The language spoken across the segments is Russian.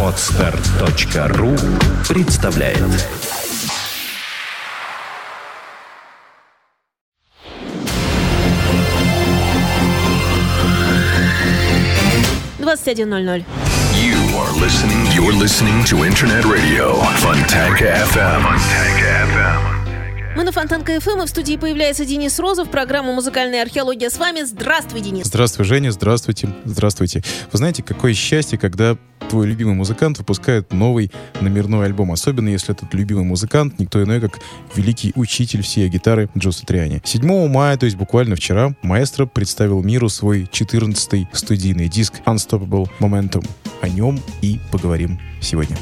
Отстар.ру представляет Двадцать один ноль ноль. You are listening. You're listening to Internet Radio Fontanka FM. Fontanka FM. Мы на Фонтанка ФМ, и в студии появляется Денис Розов, программа «Музыкальная археология» с вами. Здравствуй, Денис. Здравствуй, Женя, здравствуйте, здравствуйте. Вы знаете, какое счастье, когда твой любимый музыкант выпускает новый номерной альбом, особенно если этот любимый музыкант никто иной, как великий учитель всей гитары Джо Сатриани. 7 мая, то есть буквально вчера, маэстро представил миру свой 14-й студийный диск Unstoppable Momentum. О нем и поговорим сегодня.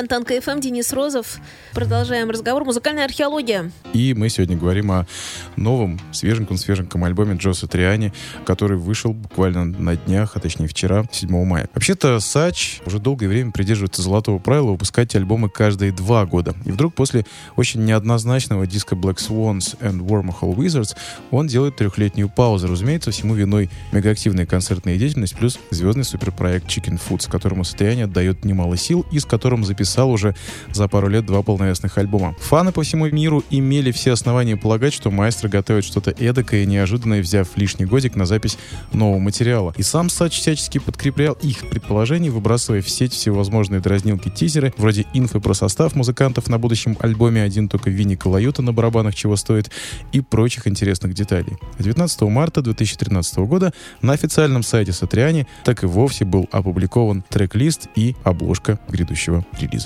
Фонтанка FM, Денис Розов. Продолжаем разговор. Музыкальная археология. И мы сегодня говорим о новом, свеженьком-свеженьком альбоме Джо Сатриани, который вышел буквально на днях, а точнее вчера, 7 мая. Вообще-то Сач уже долгое время придерживается золотого правила выпускать альбомы каждые два года. И вдруг после очень неоднозначного диска Black Swans and Wormhole Wizards он делает трехлетнюю паузу. Разумеется, всему виной мегаактивная концертная деятельность плюс звездный суперпроект Chickenfoot, которому Сатриани отдает немало сил и с которым записал уже за пару лет два полновесных альбома. Фаны по всему миру имели все основания полагать, что маэстро готовит что-то эдакое и неожиданное, взяв лишний годик на запись нового материала. И сам Сач всячески подкреплял их предположения, выбрасывая в сеть всевозможные дразнилки-тизеры, вроде инфы про состав музыкантов на будущем альбоме «Один только Винни Калаюта» на барабанах чего стоит и прочих интересных деталей. 19 марта 2013 года на официальном сайте Сатриани так и вовсе был опубликован трек-лист и обложка грядущего релиза. И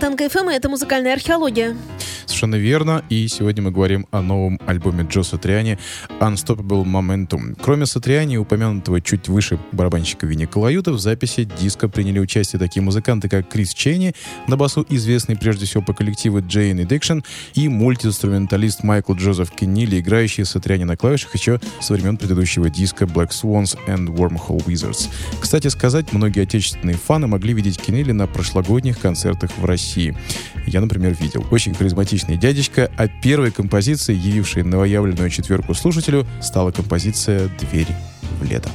Фонтанка ФМ, это музыкальная археология. Совершенно верно. И сегодня мы говорим о новом альбоме Джо Сатриани «Unstoppable Momentum». Кроме Сатриани, упомянутого чуть выше барабанщика Винни Калаюта, в записи диска приняли участие такие музыканты, как Крис Чейни, на басу известный прежде всего по коллективу Jane Addiction, и мультиинструменталист Майкл Джозеф Кеннили, играющий Сатриани на клавишах еще со времен предыдущего диска Black Swans and Wormhole Wizards. Кстати сказать, многие отечественные фаны могли видеть Кеннили на прошлогодних концертах в России. Я, например, видел. Очень харизматичный дядечка, а первой композицией, явившей новоявленную четверку слушателю, стала композиция «Дверь в лето».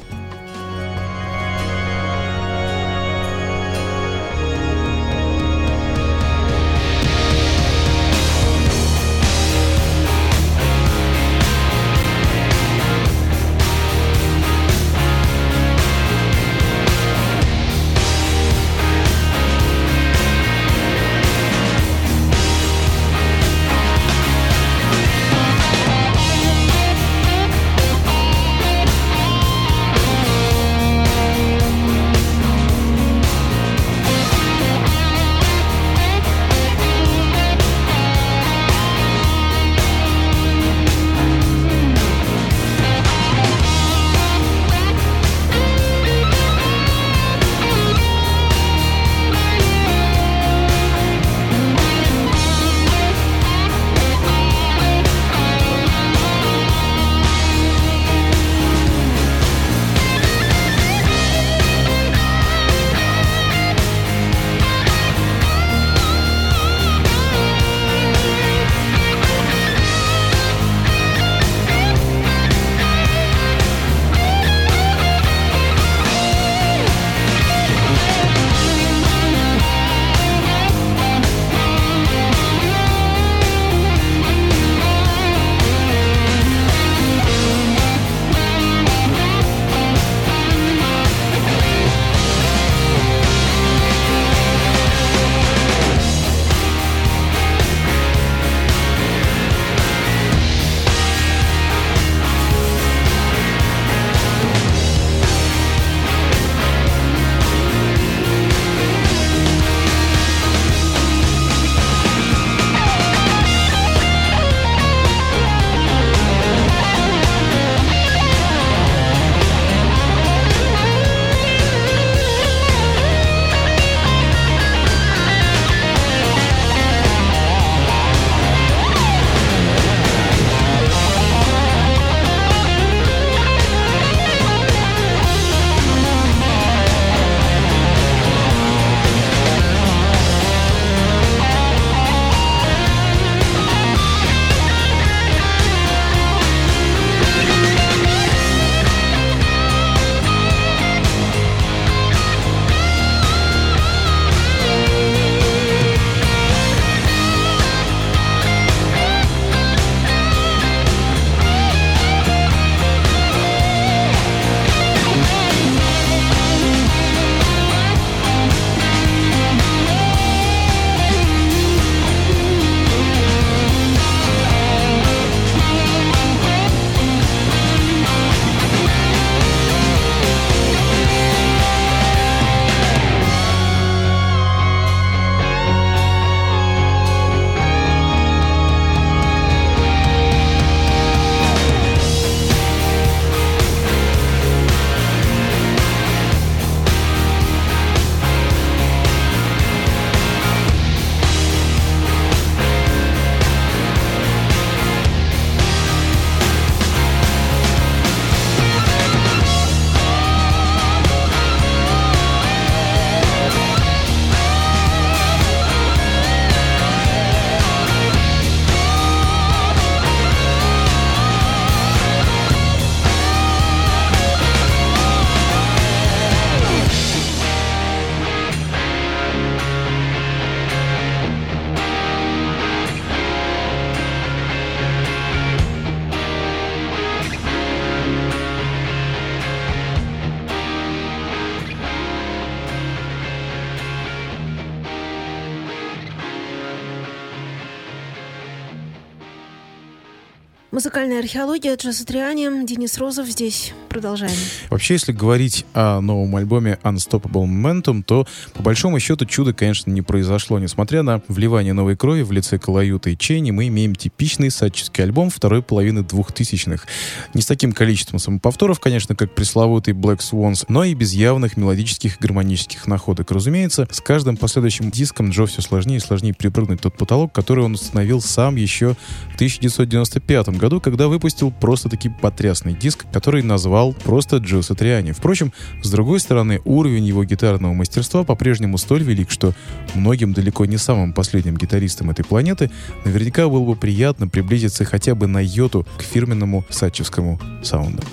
Музыкальная археология, Джо Сатриани, Денис Розов здесь. Продолжаем. Вообще, если говорить о новом альбоме Unstoppable Momentum, то по большому счету чудо, конечно, не произошло. Несмотря на вливание новой крови в лице Калаюта и Чейни, мы имеем типичный садческий альбом второй половины двухтысячных. Не с таким количеством самоповторов, конечно, как пресловутый Black Swans, но и без явных мелодических и гармонических находок. Разумеется, с каждым последующим диском Джо все сложнее и сложнее припрыгнуть тот потолок, который он установил сам еще в 1995 году, когда выпустил просто-таки потрясный диск, который назвал просто Джо Сатриани. Впрочем, с другой стороны, уровень его гитарного мастерства по-прежнему столь велик, что многим далеко не самым последним гитаристам этой планеты наверняка было бы приятно приблизиться хотя бы на йоту к фирменному сачевскому саунду.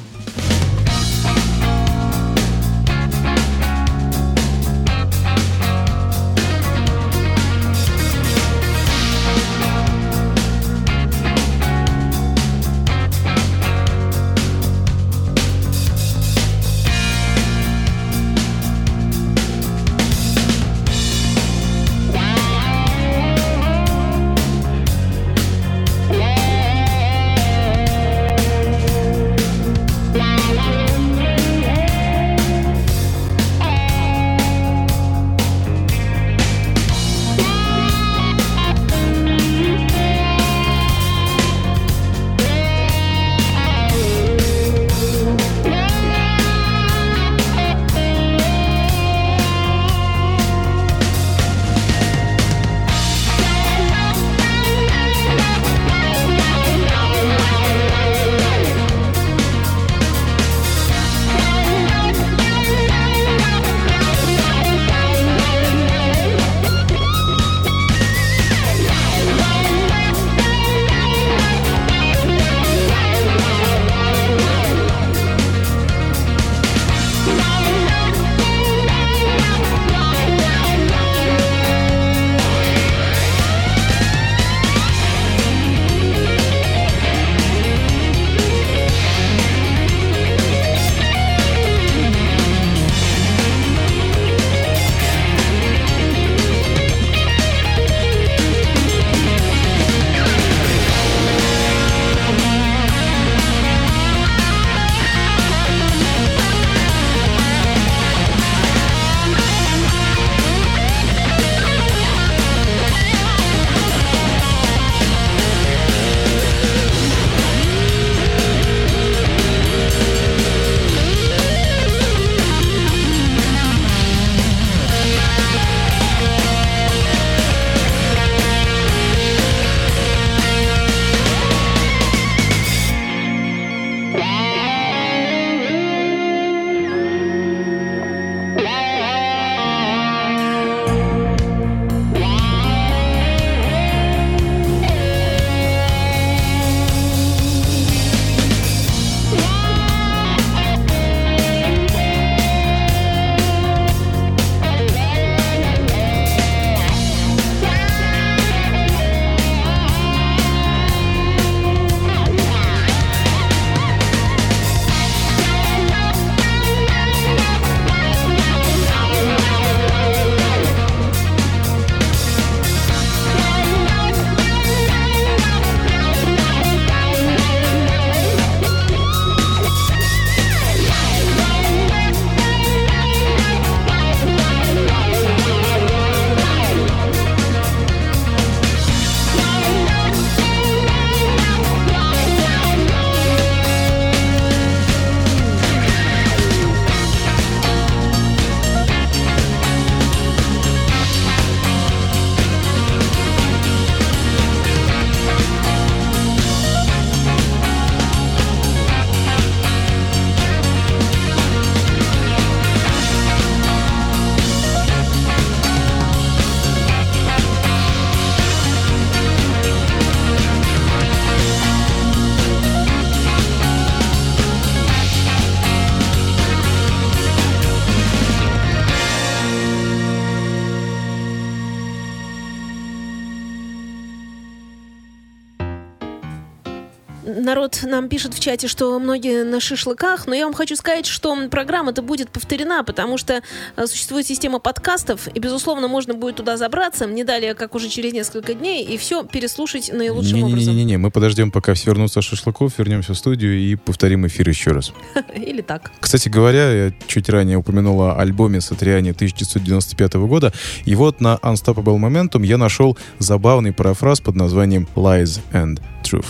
Нам пишет в чате, что многие на шашлыках, но я вам хочу сказать, что программа-то будет повторена, потому что э, существует система подкастов, и, безусловно, можно будет туда забраться, не далее, как уже через несколько дней, и все переслушать наилучшим Не-не-не, образом. не-не-не, мы подождем, пока все вернутся с шашлыков, вернемся в студию и повторим эфир еще раз. Или так. Кстати говоря, я чуть ранее упомянула о альбоме Сатриани 1995 года, и вот на Unstoppable Momentum я нашел забавный парафраз под названием Lies and Truth.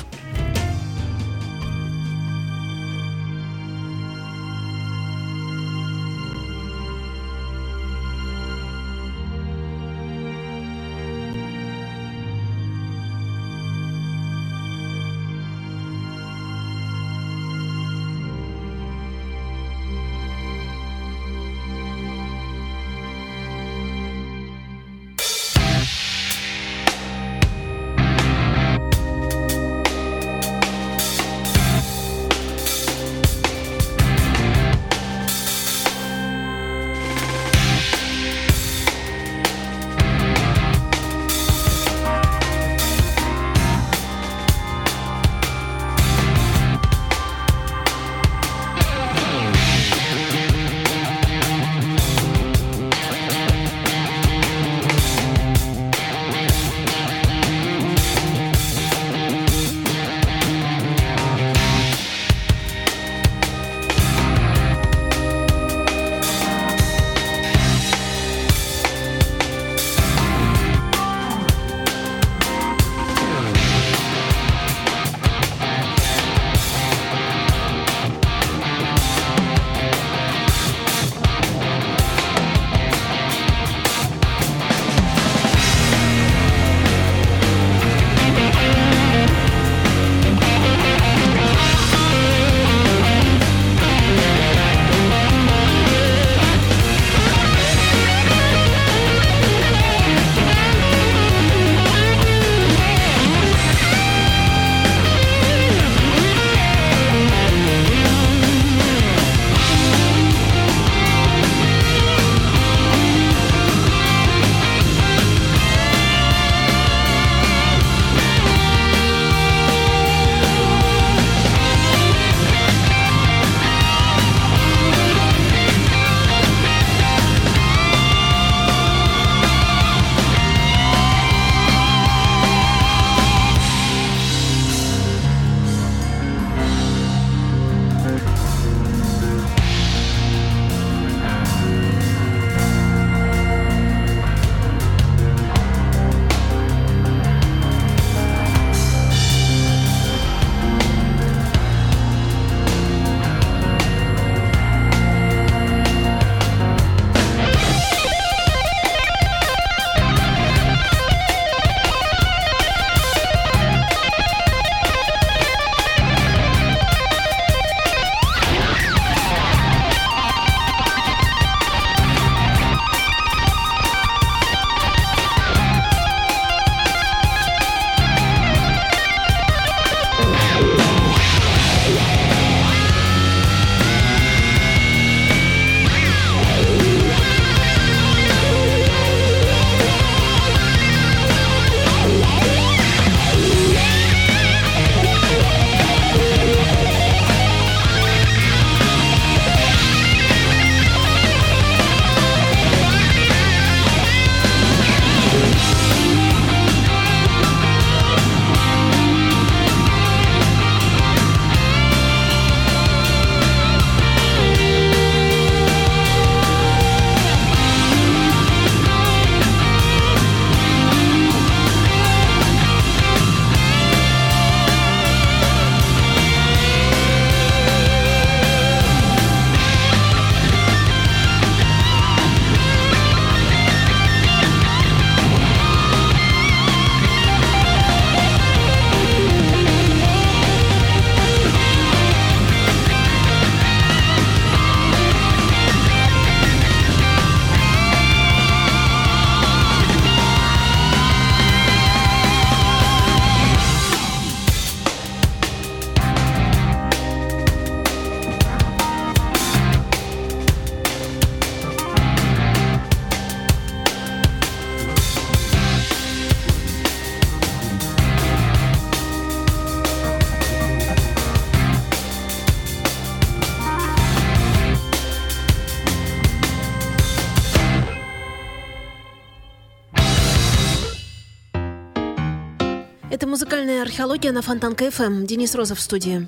Это музыкальная археология на Фонтанка FM. Денис Розов в студии.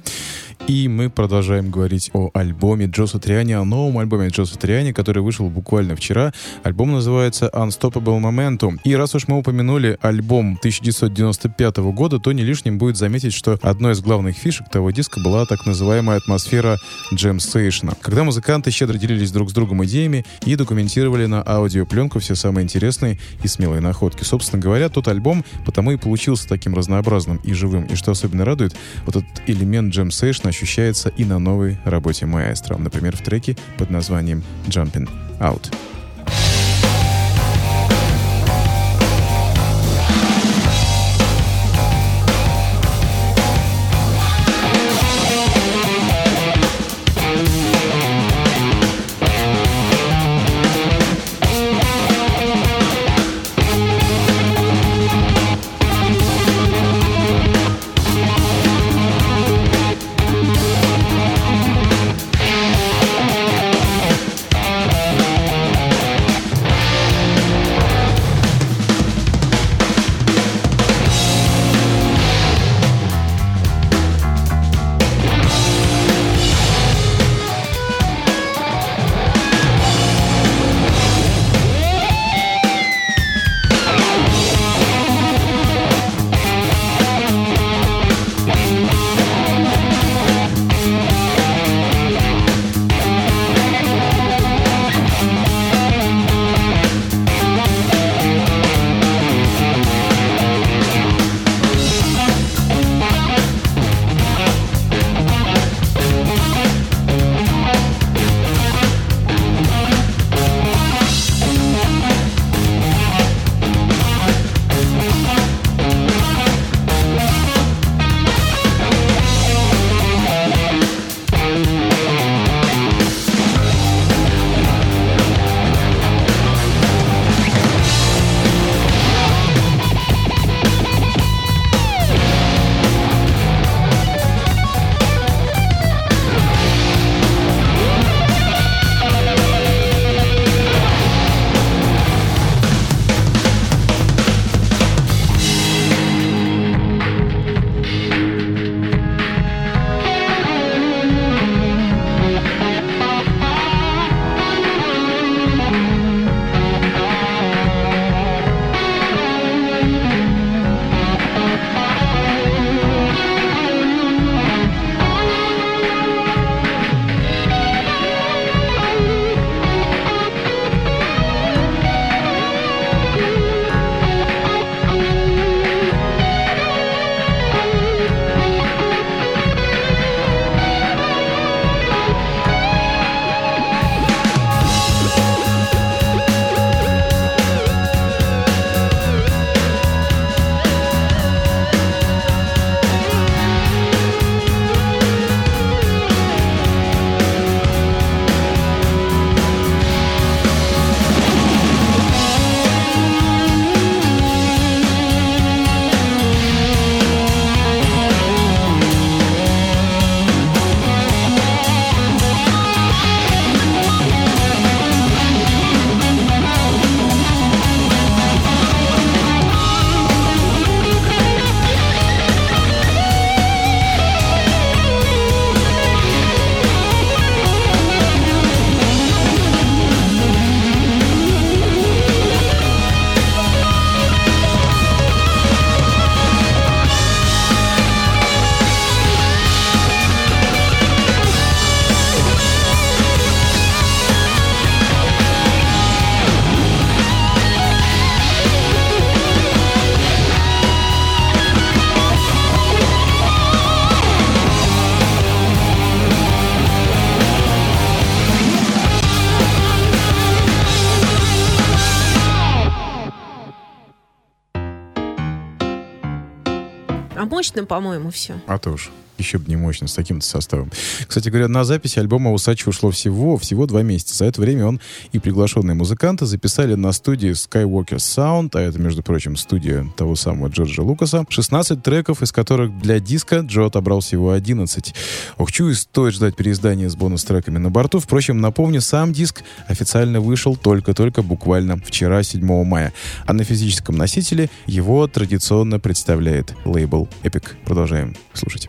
И мы продолжаем говорить о альбоме Джо Сатриани, о новом альбоме Джо Сатриани, который вышел буквально вчера. Альбом называется Unstoppable Momentum. И раз уж мы упомянули альбом 1995 года, то не лишним будет заметить, что одной из главных фишек того диска была так называемая атмосфера джем стейшна, когда музыканты щедро делились друг с другом идеями и документировали на аудиопленку все самые интересные и смелые находки. Собственно говоря, тот альбом потому и получился таким разнообразным и живым. И что особенно радует, вот этот элемент джем стейшна ощущается и на новой работе маэстро, например, в треке под названием «Jumping Out». Мощно, по-моему, все. А то уж. Еще бы не мощно, с таким-то составом. Кстати говоря, на запись альбома Усачи ушло всего, всего два месяца. За это время он и приглашенные музыканты записали на студии Skywalker Sound, а это, между прочим, студия того самого Джорджа Лукаса, 16 треков, из которых для диска Джо отобрал всего 11. Ох, чую, стоит ждать переиздания с бонус-треками на борту. Впрочем, напомню, сам диск официально вышел только-только буквально вчера, 7 мая. А на физическом носителе его традиционно представляет лейбл Epic. Продолжаем слушать.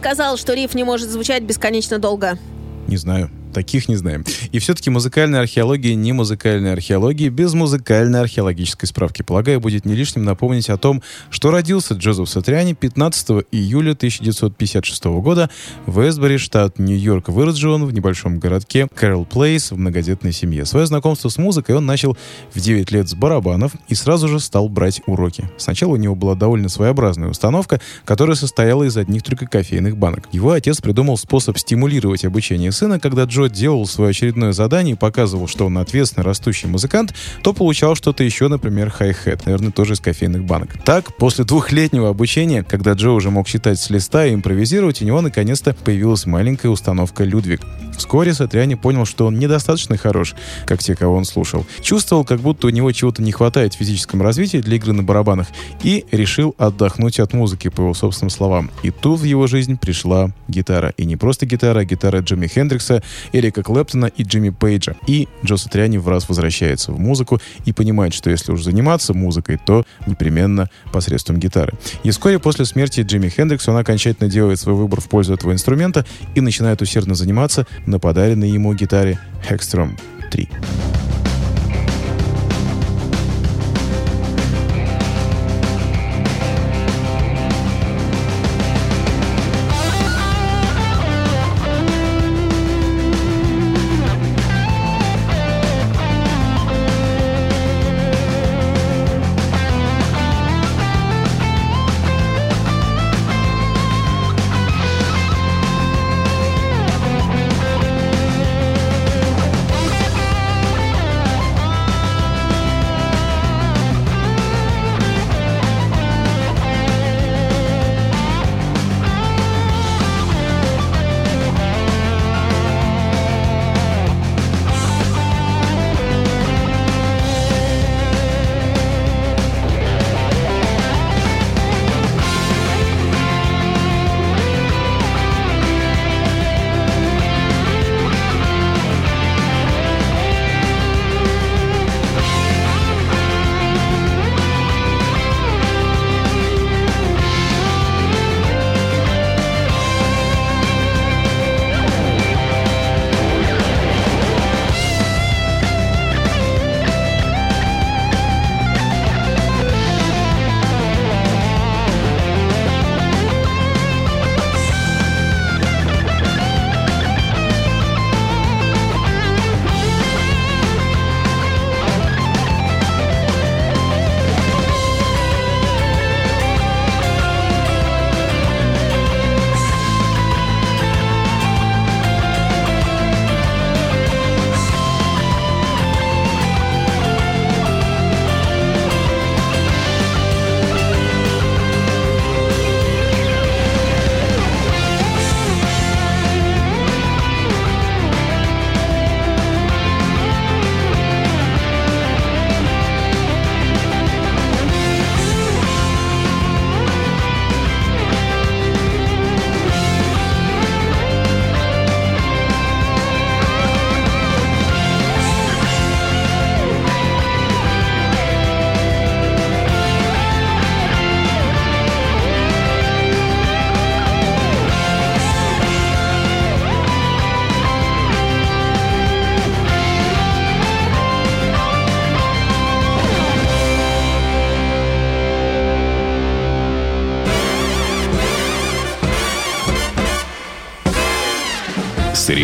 Сказал, что риф не может звучать бесконечно долго? Не знаю. Таких не знаем. И все-таки музыкальная археология не музыкальная археология без музыкальной археологической справки. Полагаю, будет не лишним напомнить о том, что родился Джозеф Сатриани 15 июля 1956 года в Эсбери, штат Нью-Йорк. Вырос же он в небольшом городке Кэрол Плейс в многодетной семье. Свое знакомство с музыкой он начал в 9 лет с барабанов и сразу же стал брать уроки. Сначала у него была довольно своеобразная установка, которая состояла из одних только кофейных банок. Его отец придумал способ стимулировать обучение сына, когда Джо Джо делал свое очередное задание и показывал, что он ответственный растущий музыкант, то получал что-то еще, например, хай-хет, наверное, тоже из кофейных банок. Так, после двухлетнего обучения, когда Джо уже мог читать с листа и импровизировать, у него наконец-то появилась маленькая установка «Людвиг». Вскоре Сатриани понял, что он недостаточно хорош, как те, кого он слушал. Чувствовал, как будто у него чего-то не хватает в физическом развитии для игры на барабанах и решил отдохнуть от музыки, по его собственным словам. И тут в его жизнь пришла гитара. И не просто гитара, а гитара Джимми Хендрикса, Эрика Клэптона и Джимми Пейджа. И Джо Сатриани в раз возвращается в музыку и понимает, что если уж заниматься музыкой, то непременно посредством гитары. И вскоре после смерти Джимми Хендрикса он окончательно делает свой выбор в пользу этого инструмента и начинает усердно заниматься на подаренной ему гитаре Hextrom 3.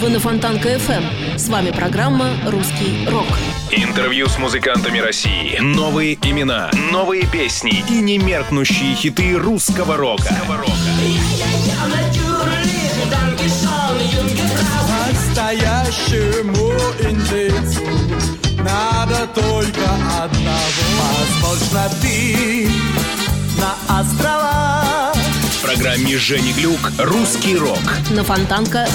Вы на Фонтанка FM. С вами программа «Русский рок». Интервью с музыкантами России. Новые имена, новые песни и немеркнущие хиты русского рока. Настоящему индейцу надо только одного. Возможно, ты на острова программе Жени Глюк «Русский рок». На Фонтанка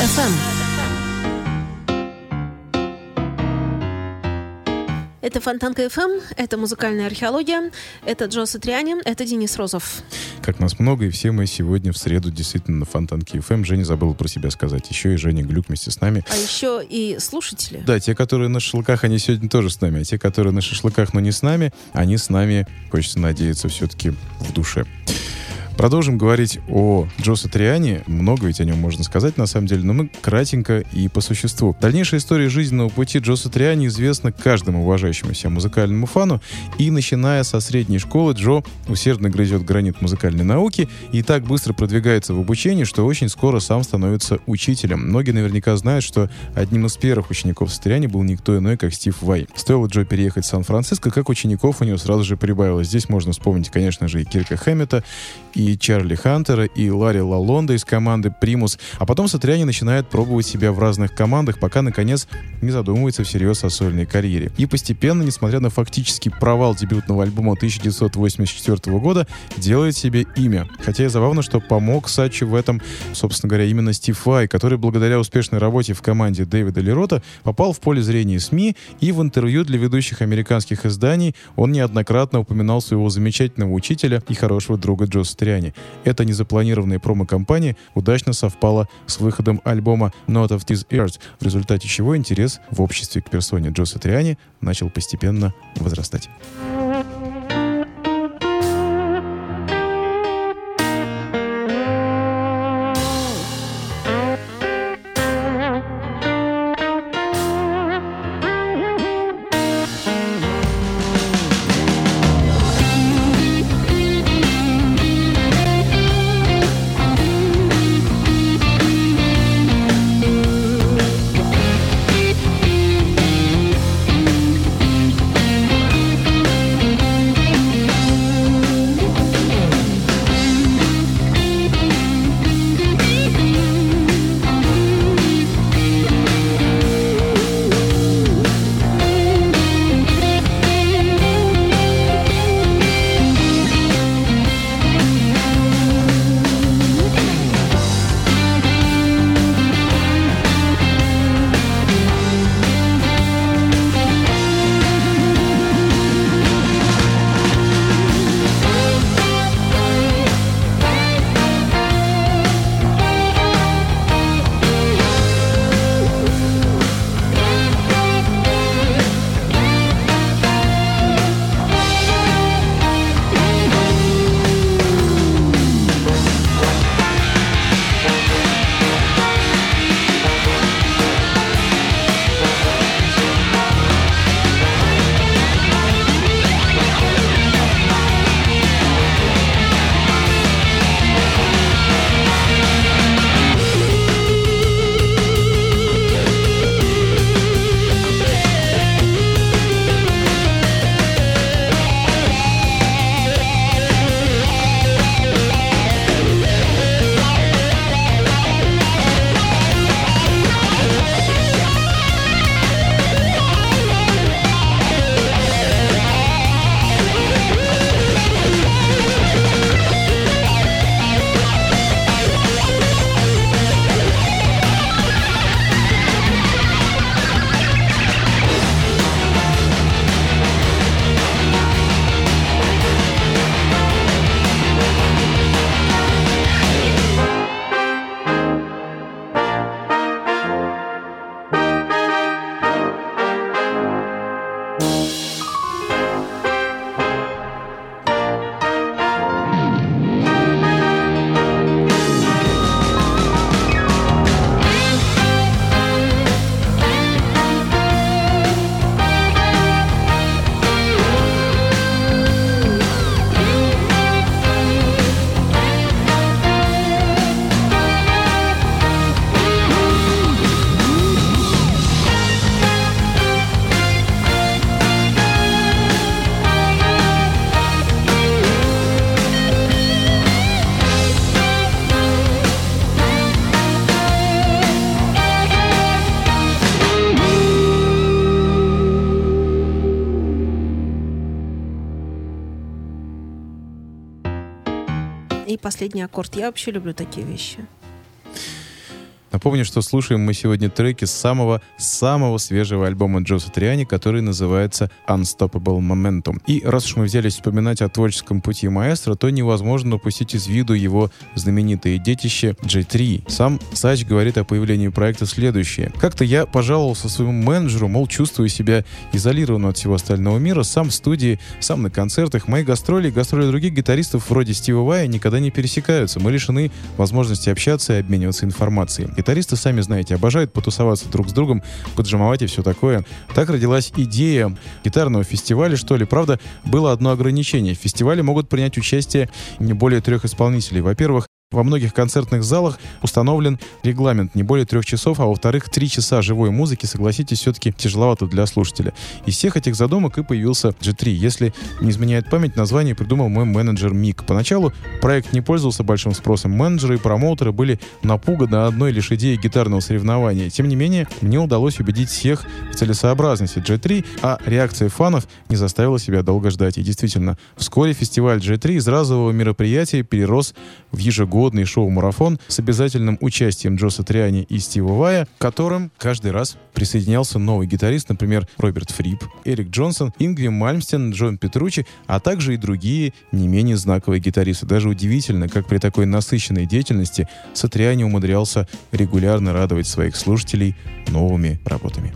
Это Фонтанка FM, это музыкальная археология, это Джо Сатриани, это Денис Розов. Как нас много, и все мы сегодня в среду действительно на Фонтанке FM. Женя забыла про себя сказать. Еще и Женя Глюк вместе с нами. А еще и слушатели. Да, те, которые на шашлыках, они сегодня тоже с нами. А те, которые на шашлыках, но не с нами, они с нами, хочется надеяться, все-таки в душе. Продолжим говорить о Джо Сатриане. Много ведь о нем можно сказать, на самом деле, но мы кратенько и по существу. Дальнейшая история жизненного пути Джо Сатриани известна каждому уважающему себя музыкальному фану, и начиная со средней школы Джо усердно грызет гранит музыкальной науки и так быстро продвигается в обучении, что очень скоро сам становится учителем. Многие наверняка знают, что одним из первых учеников Сатриани был никто иной, как Стив Вай. Стоило Джо переехать в Сан-Франциско, как учеников у него сразу же прибавилось. Здесь можно вспомнить, конечно же, и Кирка Хэммета, и и Чарли Хантера, и Ларри Лалонда из команды Примус. А потом Сатриани начинает пробовать себя в разных командах, пока, наконец, не задумывается всерьез о сольной карьере. И постепенно, несмотря на фактический провал дебютного альбома 1984 года, делает себе имя. Хотя и забавно, что помог Сачи в этом, собственно говоря, именно Стив Вай, который благодаря успешной работе в команде Дэвида Лерота попал в поле зрения СМИ, и в интервью для ведущих американских изданий он неоднократно упоминал своего замечательного учителя и хорошего друга Джо Сатриани «Северяне». Эта незапланированная промо-компания удачно совпала с выходом альбома Not of This Earth, в результате чего интерес в обществе к персоне Джо Сатриани начал постепенно возрастать. Последний аккорд. Я вообще люблю такие вещи. Напомню, что слушаем мы сегодня треки с самого-самого свежего альбома Джо Сатриани, который называется Unstoppable Momentum. И раз уж мы взялись вспоминать о творческом пути маэстро, то невозможно упустить из виду его знаменитое детище J3. Сам Сач говорит о появлении проекта следующее. Как-то я пожаловался своему менеджеру, мол, чувствую себя изолированно от всего остального мира, сам в студии, сам на концертах. Мои гастроли и гастроли других гитаристов вроде Стива Вая никогда не пересекаются. Мы лишены возможности общаться и обмениваться информацией. Гитаристы, сами знаете, обожают потусоваться друг с другом, поджимовать и все такое. Так родилась идея гитарного фестиваля, что ли. Правда, было одно ограничение. В фестивале могут принять участие не более трех исполнителей. Во-первых, во многих концертных залах установлен регламент не более трех часов, а во-вторых, три часа живой музыки, согласитесь, все-таки тяжеловато для слушателя. Из всех этих задумок и появился G3. Если не изменяет память, название придумал мой менеджер Мик. Поначалу проект не пользовался большим спросом. Менеджеры и промоутеры были напуганы одной лишь идеей гитарного соревнования. Тем не менее, мне удалось убедить всех в целесообразности G3, а реакция фанов не заставила себя долго ждать. И действительно, вскоре фестиваль G3 из разового мероприятия перерос в ежегодный шоу-марафон с обязательным участием Джоса Триани и Стива Вая, к которым каждый раз присоединялся новый гитарист, например, Роберт Фрип, Эрик Джонсон, Ингви Мальмстен, Джон Петручи, а также и другие не менее знаковые гитаристы. Даже удивительно, как при такой насыщенной деятельности Сатриани умудрялся регулярно радовать своих слушателей новыми работами.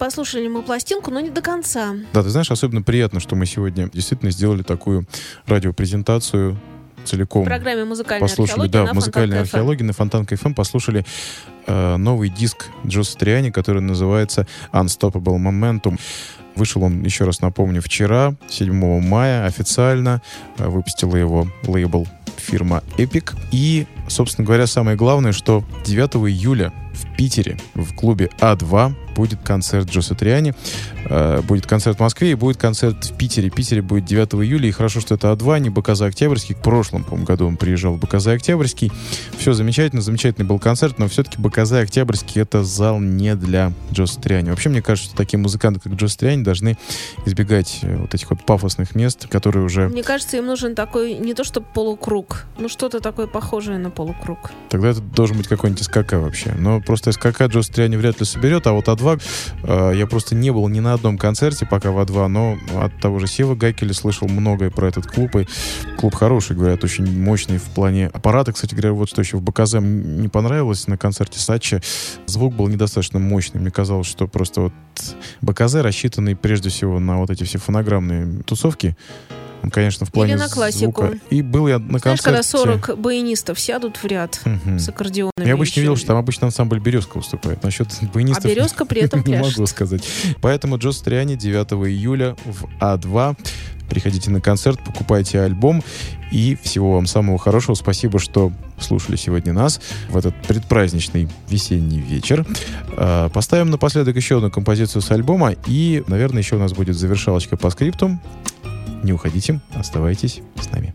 Послушали мы пластинку, но не до конца. Да, ты знаешь, особенно приятно, что мы сегодня действительно сделали такую радиопрезентацию целиком. В программе «Музыкальная послушали, археология» да, на музыкальной археологии на Фонтанка FM послушали э, новый диск Джо Сатриани, который называется Unstoppable Momentum. Вышел он, еще раз напомню, вчера, 7 мая, официально. Э, Выпустила его лейбл фирма Epic. И, собственно говоря, самое главное, что 9 июля в Питере в клубе А2 будет концерт Джо Сатриани. Э, Будет концерт в Москве и будет концерт в Питере. В Питере будет 9 июля. И хорошо, что это А2, не БКЗ Октябрьский. В прошлом, по году он приезжал в БКЗ Октябрьский. Все замечательно, замечательный был концерт, но все-таки БКЗ Октябрьский это зал не для Джо Сатриани. Вообще, мне кажется, что такие музыканты, как Джо Сатриани, должны избегать э, вот этих вот пафосных мест, которые уже... Мне кажется, им нужен такой, не то что полукруг, но что-то такое похожее на полукруг. Тогда это должен быть какой-нибудь СКК вообще. Но просто СКК Джо Сатриани вряд ли соберет, а вот А2, э, я просто не был ни на одном концерте пока в А2, но от того же Сева Гайкеля слышал многое про этот клуб, и клуб хороший, говорят, очень мощный в плане аппарата. Кстати говоря, вот что еще в БКЗ не понравилось на концерте Сачи, звук был недостаточно мощный. Мне казалось, что просто вот БКЗ, рассчитанный прежде всего на вот эти все фонограммные тусовки, конечно, в плане на классику. звука. И был я на Знаешь, концерте... когда 40 баянистов сядут в ряд Мгм. с аккордеонами. Я обычно еще. видел, что там обычно ансамбль «Березка» выступает. Насчет баянистов А «Березка» при этом не могу сказать. Поэтому Джо Стриани 9 июля в А2. Приходите на концерт, покупайте альбом. И всего вам самого хорошего. Спасибо, что слушали сегодня нас в этот предпраздничный весенний вечер. А, Поставим напоследок еще одну композицию с альбома. И, наверное, еще у нас будет завершалочка по скриптум. Не уходите, оставайтесь с нами.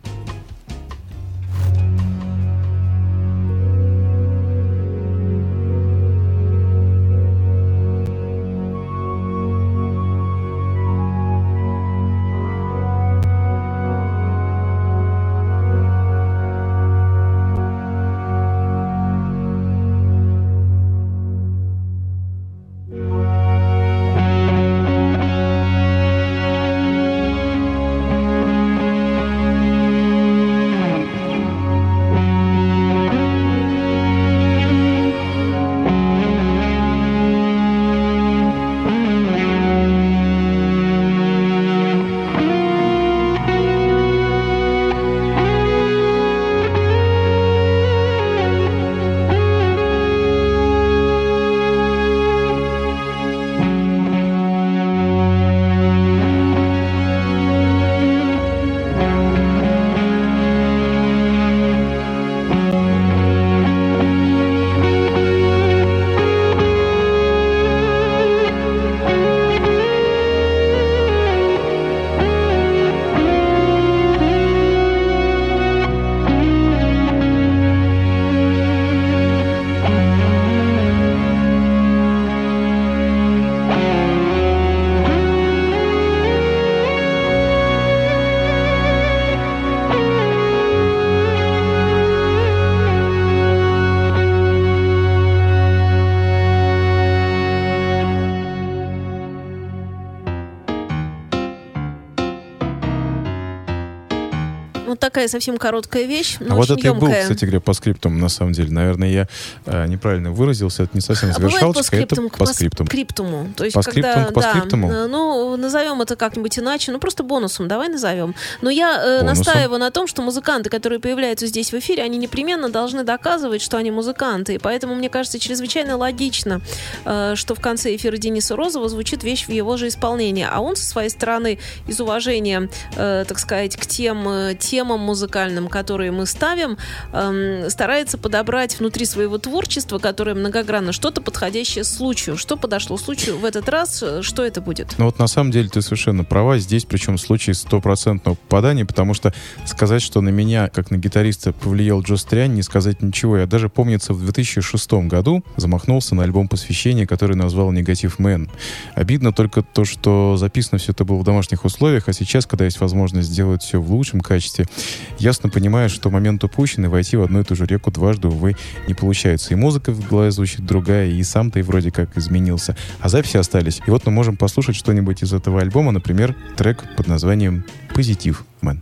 Такая совсем короткая вещь, но а вот это и был, емкая. кстати говоря, по скриптам, на самом деле. Наверное, я э, неправильно выразился. Это не совсем А бывает по завершалочка, это по скриптам. скриптуму. То есть, По когда, скриптуму, по да, скриптуму? э, ну, назовем это как-нибудь иначе, ну, просто бонусом, давай назовем. Но я э, Бонусом? настаиваю на том, что музыканты, которые появляются здесь в эфире, они непременно должны доказывать, что они музыканты. И поэтому, мне кажется, чрезвычайно логично, э, что в конце эфира Дениса Розова звучит вещь в его же исполнении. А он, со своей стороны, из уважения, э, так сказать, к тем э, темам музыкальным, которые мы ставим, эм, старается подобрать внутри своего творчества, которое многогранно, что-то подходящее случаю. Что подошло случаю в этот раз? Что это будет? Ну вот на самом деле ты совершенно права. Здесь причем случай стопроцентного попадания, потому что сказать, что на меня, как на гитариста, повлиял Джо Стриан, не сказать ничего. Я даже, помнится, в 2006 году замахнулся на альбом посвящения, который назвал «Негатив Мэн». Обидно только то, что записано все это было в домашних условиях, а сейчас, когда есть возможность сделать все в лучшем качестве, ясно понимаю, что момент упущен, и войти в одну и ту же реку дважды, увы, не получается. И музыка в голове звучит другая, и сам ты вроде как изменился. А записи остались. И вот мы можем послушать что-нибудь из этого альбома, например, трек под названием «Позитив Мэн».